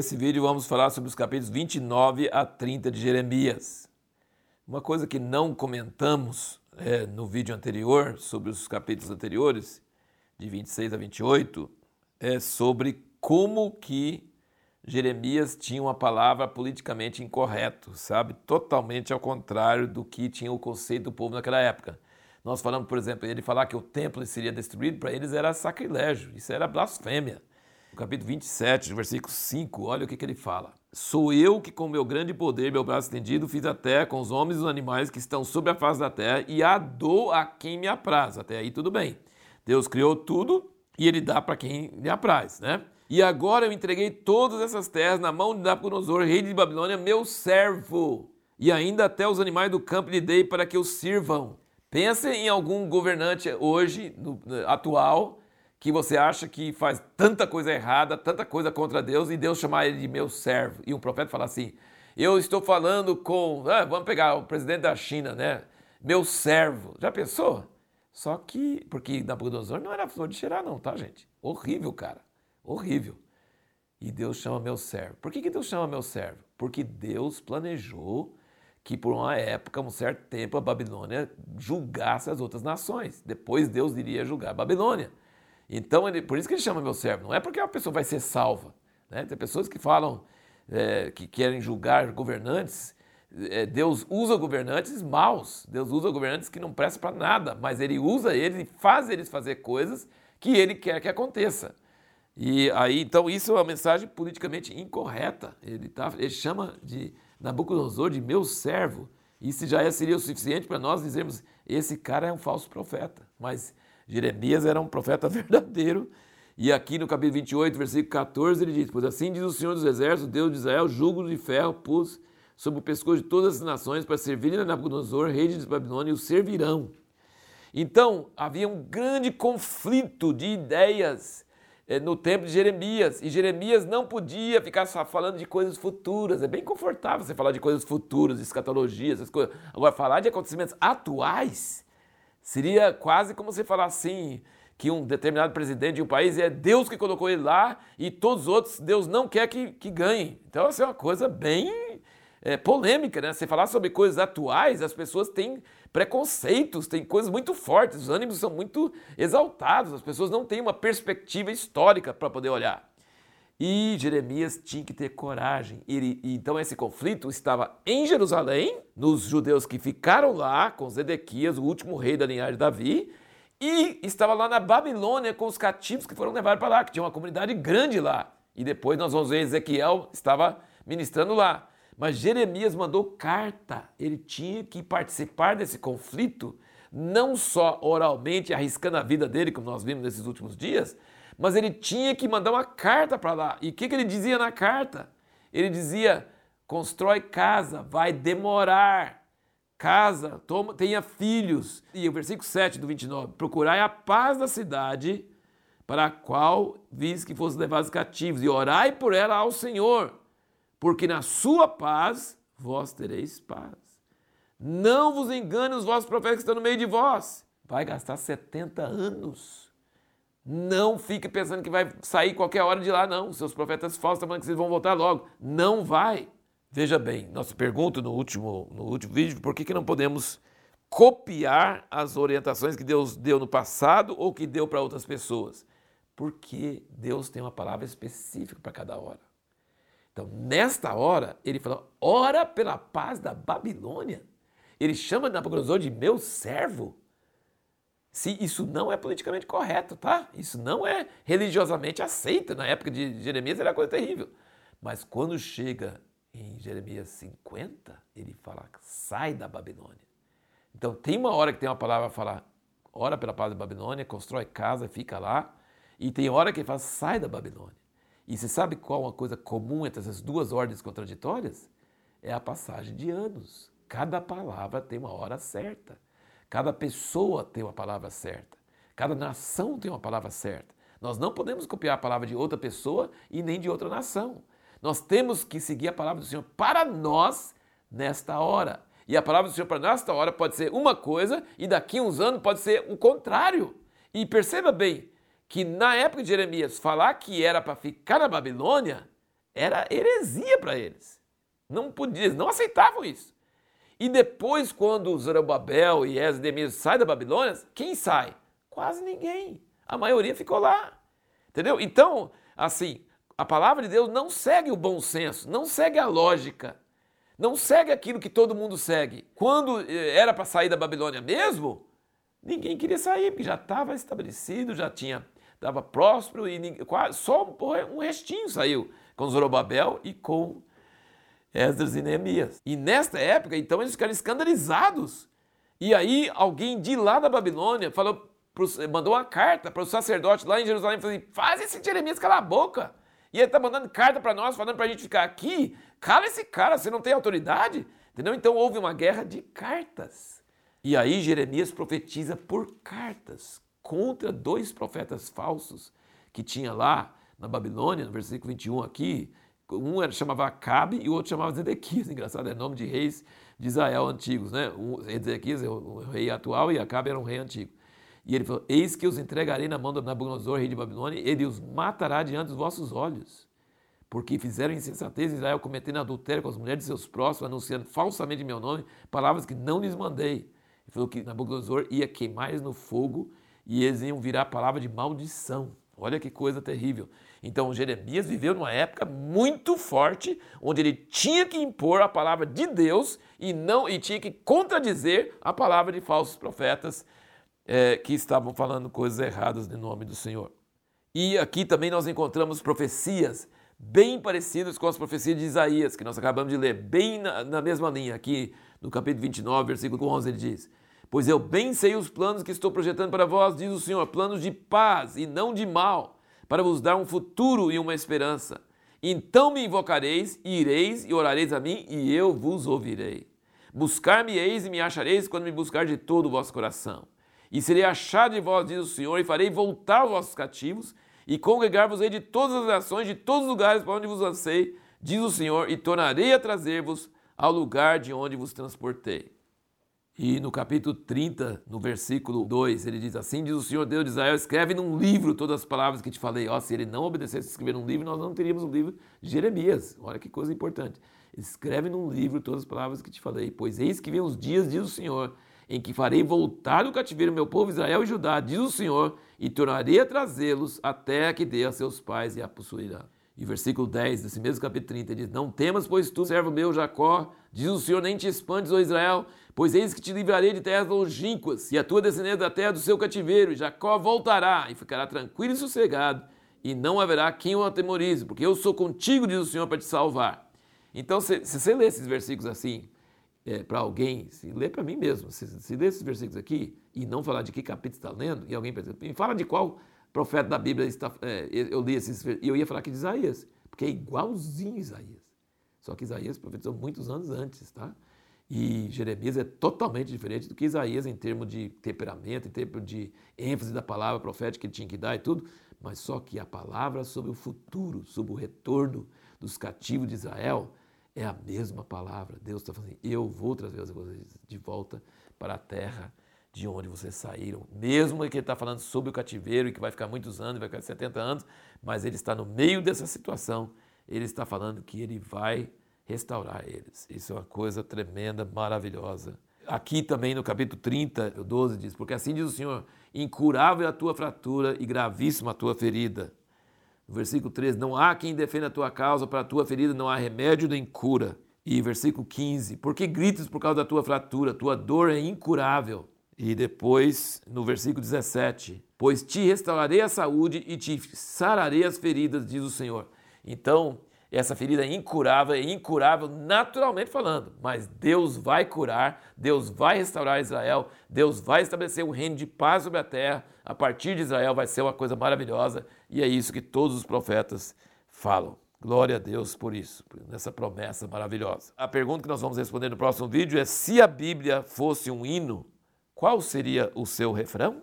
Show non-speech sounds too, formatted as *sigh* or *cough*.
Nesse vídeo vamos falar sobre os capítulos 29 a 30 de Jeremias. Uma coisa que não comentamos é, no vídeo anterior, sobre os capítulos anteriores, de 26 a 28, é sobre como que Jeremias tinha uma palavra politicamente incorreto, sabe? Totalmente ao contrário do que tinha o conceito do povo naquela época. Nós falamos, por exemplo, ele falar que o templo seria destruído, para eles era sacrilégio, isso era blasfêmia. Capítulo 27, versículo 5, olha o que, que ele fala. Sou eu que, com meu grande poder, meu braço estendido, fiz a terra com os homens e os animais que estão sobre a face da terra e a dou a quem me apraz. Até aí tudo bem. Deus criou tudo e ele dá para quem lhe apraz, né? E agora eu entreguei todas essas terras na mão de Nabucodonosor, rei de Babilônia, meu servo. E ainda até os animais do campo lhe dei para que os sirvam. Pense em algum governante hoje, no, atual, que você acha que faz tanta coisa errada, tanta coisa contra Deus, e Deus chamar ele de meu servo. E um profeta fala assim: Eu estou falando com. Ah, vamos pegar o presidente da China, né? Meu servo. Já pensou? Só que. Porque Nabucodonosor não era flor de cheirar, não, tá, gente? Horrível, cara. Horrível. E Deus chama meu servo. Por que, que Deus chama meu servo? Porque Deus planejou que por uma época, um certo tempo, a Babilônia julgasse as outras nações. Depois Deus iria julgar a Babilônia. Então, ele, por isso que ele chama meu servo. Não é porque a pessoa vai ser salva. Né? Tem pessoas que falam é, que querem julgar governantes. É, Deus usa governantes maus. Deus usa governantes que não prestam para nada. Mas ele usa eles e faz eles fazer coisas que ele quer que aconteça. E aí, então, isso é uma mensagem politicamente incorreta. Ele, tá, ele chama de Nabucodonosor de meu servo. Isso já seria o suficiente para nós dizermos: esse cara é um falso profeta. Mas Jeremias era um profeta *laughs* verdadeiro. E aqui no capítulo 28, versículo 14, ele diz: Pois assim diz o Senhor dos Exércitos, Deus de Israel: jugo de ferro pus sobre o pescoço de todas as nações para servirem a Nabucodonosor, rei de Babilônia, e o servirão. Então, havia um grande conflito de ideias é, no tempo de Jeremias. E Jeremias não podia ficar só falando de coisas futuras. É bem confortável você falar de coisas futuras, escatologias, essas coisas. Agora, falar de acontecimentos atuais seria quase como você falar assim que um determinado presidente de um país é Deus que colocou ele lá e todos os outros Deus não quer que, que ganhem. Então, essa é uma coisa bem é, polêmica, né? Você falar sobre coisas atuais, as pessoas têm preconceitos, têm coisas muito fortes, os ânimos são muito exaltados, as pessoas não têm uma perspectiva histórica para poder olhar. E Jeremias tinha que ter coragem. Ele, então esse conflito estava em Jerusalém, nos judeus que ficaram lá com Zedequias, o último rei da linhagem de Davi, e estava lá na Babilônia com os cativos que foram levados para lá, que tinha uma comunidade grande lá. E depois nós vamos ver Ezequiel estava ministrando lá. Mas Jeremias mandou carta, ele tinha que participar desse conflito, não só oralmente, arriscando a vida dele, como nós vimos nesses últimos dias, mas ele tinha que mandar uma carta para lá. E o que, que ele dizia na carta? Ele dizia: constrói casa, vai demorar. Casa, toma, tenha filhos. E o versículo 7 do 29, procurai a paz da cidade para a qual vis que fosse levados cativos, e orai por ela ao Senhor porque na sua paz vós tereis paz. Não vos engane os vossos profetas que estão no meio de vós. Vai gastar 70 anos. Não fique pensando que vai sair qualquer hora de lá, não. Os seus profetas falsos estão falando que vocês vão voltar logo. Não vai. Veja bem, nossa pergunta no último, no último vídeo, por que, que não podemos copiar as orientações que Deus deu no passado ou que deu para outras pessoas? Porque Deus tem uma palavra específica para cada hora. Então, nesta hora, ele falou: ora pela paz da Babilônia. Ele chama Nabucodonosor de meu servo. Se isso não é politicamente correto, tá? Isso não é religiosamente aceito. Na época de Jeremias era coisa terrível. Mas quando chega em Jeremias 50, ele fala: sai da Babilônia. Então tem uma hora que tem uma palavra a falar: ora pela paz da Babilônia, constrói casa, fica lá. E tem hora que ele fala: sai da Babilônia. E você sabe qual uma coisa comum entre essas duas ordens contraditórias? É a passagem de anos. Cada palavra tem uma hora certa. Cada pessoa tem uma palavra certa. Cada nação tem uma palavra certa. Nós não podemos copiar a palavra de outra pessoa e nem de outra nação. Nós temos que seguir a palavra do Senhor para nós nesta hora. E a palavra do Senhor para nesta hora pode ser uma coisa e daqui a uns anos pode ser o contrário. E perceba bem, que na época de Jeremias falar que era para ficar na Babilônia Era heresia para eles. Não podiam, não aceitavam isso. E depois, quando Zorobabel e Esdemir saem da Babilônia, quem sai? Quase ninguém. A maioria ficou lá. Entendeu? Então, assim, a palavra de Deus não segue o bom senso, não segue a lógica, não segue aquilo que todo mundo segue. Quando eh, era para sair da Babilônia mesmo, ninguém queria sair, porque já estava estabelecido, já tinha estava próspero e ninguém, só um restinho saiu com Zorobabel e com Esdras e Neemias. E nesta época, então, eles ficaram escandalizados. E aí alguém de lá da Babilônia falou, mandou uma carta para o sacerdote lá em Jerusalém, falou assim, faz esse Jeremias calar a boca. E ele está mandando carta para nós, falando para a gente ficar aqui. Cala esse cara, você não tem autoridade. Entendeu? Então houve uma guerra de cartas. E aí Jeremias profetiza por cartas contra dois profetas falsos que tinha lá na Babilônia, no versículo 21 aqui. Um era, chamava Acabe e o outro chamava Zedequias. Engraçado, é nome de reis de Israel antigos, né? O Zedequias é o rei atual e Acabe era um rei antigo. E ele falou: Eis que os entregarei na mão de Nabucodonosor, rei de Babilônia, ele os matará diante dos vossos olhos. Porque fizeram insensatez Israel, cometendo adultério com as mulheres de seus próximos, anunciando falsamente meu nome, palavras que não lhes mandei. Ele falou que Nabucodonosor ia queimar eles no fogo e eles iam virar palavra de maldição. Olha que coisa terrível. Então Jeremias viveu numa época muito forte, onde ele tinha que impor a palavra de Deus e não e tinha que contradizer a palavra de falsos profetas é, que estavam falando coisas erradas em nome do Senhor. E aqui também nós encontramos profecias bem parecidas com as profecias de Isaías, que nós acabamos de ler, bem na, na mesma linha. Aqui no capítulo 29, versículo 11, ele diz: Pois eu bem sei os planos que estou projetando para vós, diz o Senhor, planos de paz e não de mal, para vos dar um futuro e uma esperança. Então me invocareis, ireis e orareis a mim, e eu vos ouvirei. Buscar-me-eis e me achareis quando me buscar de todo o vosso coração. E serei achado de vós, diz o Senhor, e farei voltar os vossos cativos, e congregar-vos-ei de todas as nações, de todos os lugares para onde vos lancei, diz o Senhor, e tornarei a trazer-vos ao lugar de onde vos transportei. E no capítulo 30, no versículo 2, ele diz assim: Diz o Senhor Deus de Israel, escreve num livro todas as palavras que te falei. Ó, se ele não obedecesse a escrever num livro, nós não teríamos um livro de Jeremias. Olha que coisa importante. Escreve num livro todas as palavras que te falei, pois eis que vem os dias, diz o Senhor, em que farei voltar do cativeiro meu povo Israel e Judá, diz o Senhor, e tornarei a trazê-los até que dê a seus pais e a possuirá. E versículo 10 desse mesmo capítulo 30 diz: Não temas, pois tu, servo meu Jacó, diz o Senhor, nem te espantes, ó Israel, pois eis que te livrarei de terras longínquas, e a tua descendência da terra do seu cativeiro, e Jacó voltará, e ficará tranquilo e sossegado, e não haverá quem o atemorize, porque eu sou contigo, diz o Senhor, para te salvar. Então, se, se você lê esses versículos assim, é, para alguém, se lê para mim mesmo, se, se lê esses versículos aqui, e não falar de que capítulo está lendo, e alguém me fala de qual profeta da Bíblia está, é, eu li esses e eu ia falar aqui de Isaías, porque é igualzinho Isaías. Só que Isaías profetizou muitos anos antes, tá? E Jeremias é totalmente diferente do que Isaías em termos de temperamento, em termos de ênfase da palavra profética que ele tinha que dar e tudo, mas só que a palavra sobre o futuro, sobre o retorno dos cativos de Israel, é a mesma palavra. Deus está falando assim, eu vou trazer vocês de volta para a terra de onde vocês saíram. Mesmo que ele está falando sobre o cativeiro e que vai ficar muitos anos, vai ficar 70 anos, mas ele está no meio dessa situação. Ele está falando que ele vai restaurar eles. Isso é uma coisa tremenda, maravilhosa. Aqui também no capítulo 30, 12 diz: Porque assim diz o Senhor: incurável é a tua fratura e gravíssima a tua ferida. No versículo 13: Não há quem defenda a tua causa, para a tua ferida não há remédio nem cura. E versículo 15: Porque gritas por causa da tua fratura, tua dor é incurável. E depois, no versículo 17, pois te restaurarei a saúde e te sararei as feridas, diz o Senhor. Então, essa ferida é incurável, é incurável naturalmente falando, mas Deus vai curar, Deus vai restaurar Israel, Deus vai estabelecer um reino de paz sobre a terra. A partir de Israel vai ser uma coisa maravilhosa e é isso que todos os profetas falam. Glória a Deus por isso, por essa promessa maravilhosa. A pergunta que nós vamos responder no próximo vídeo é: se a Bíblia fosse um hino, qual seria o seu refrão?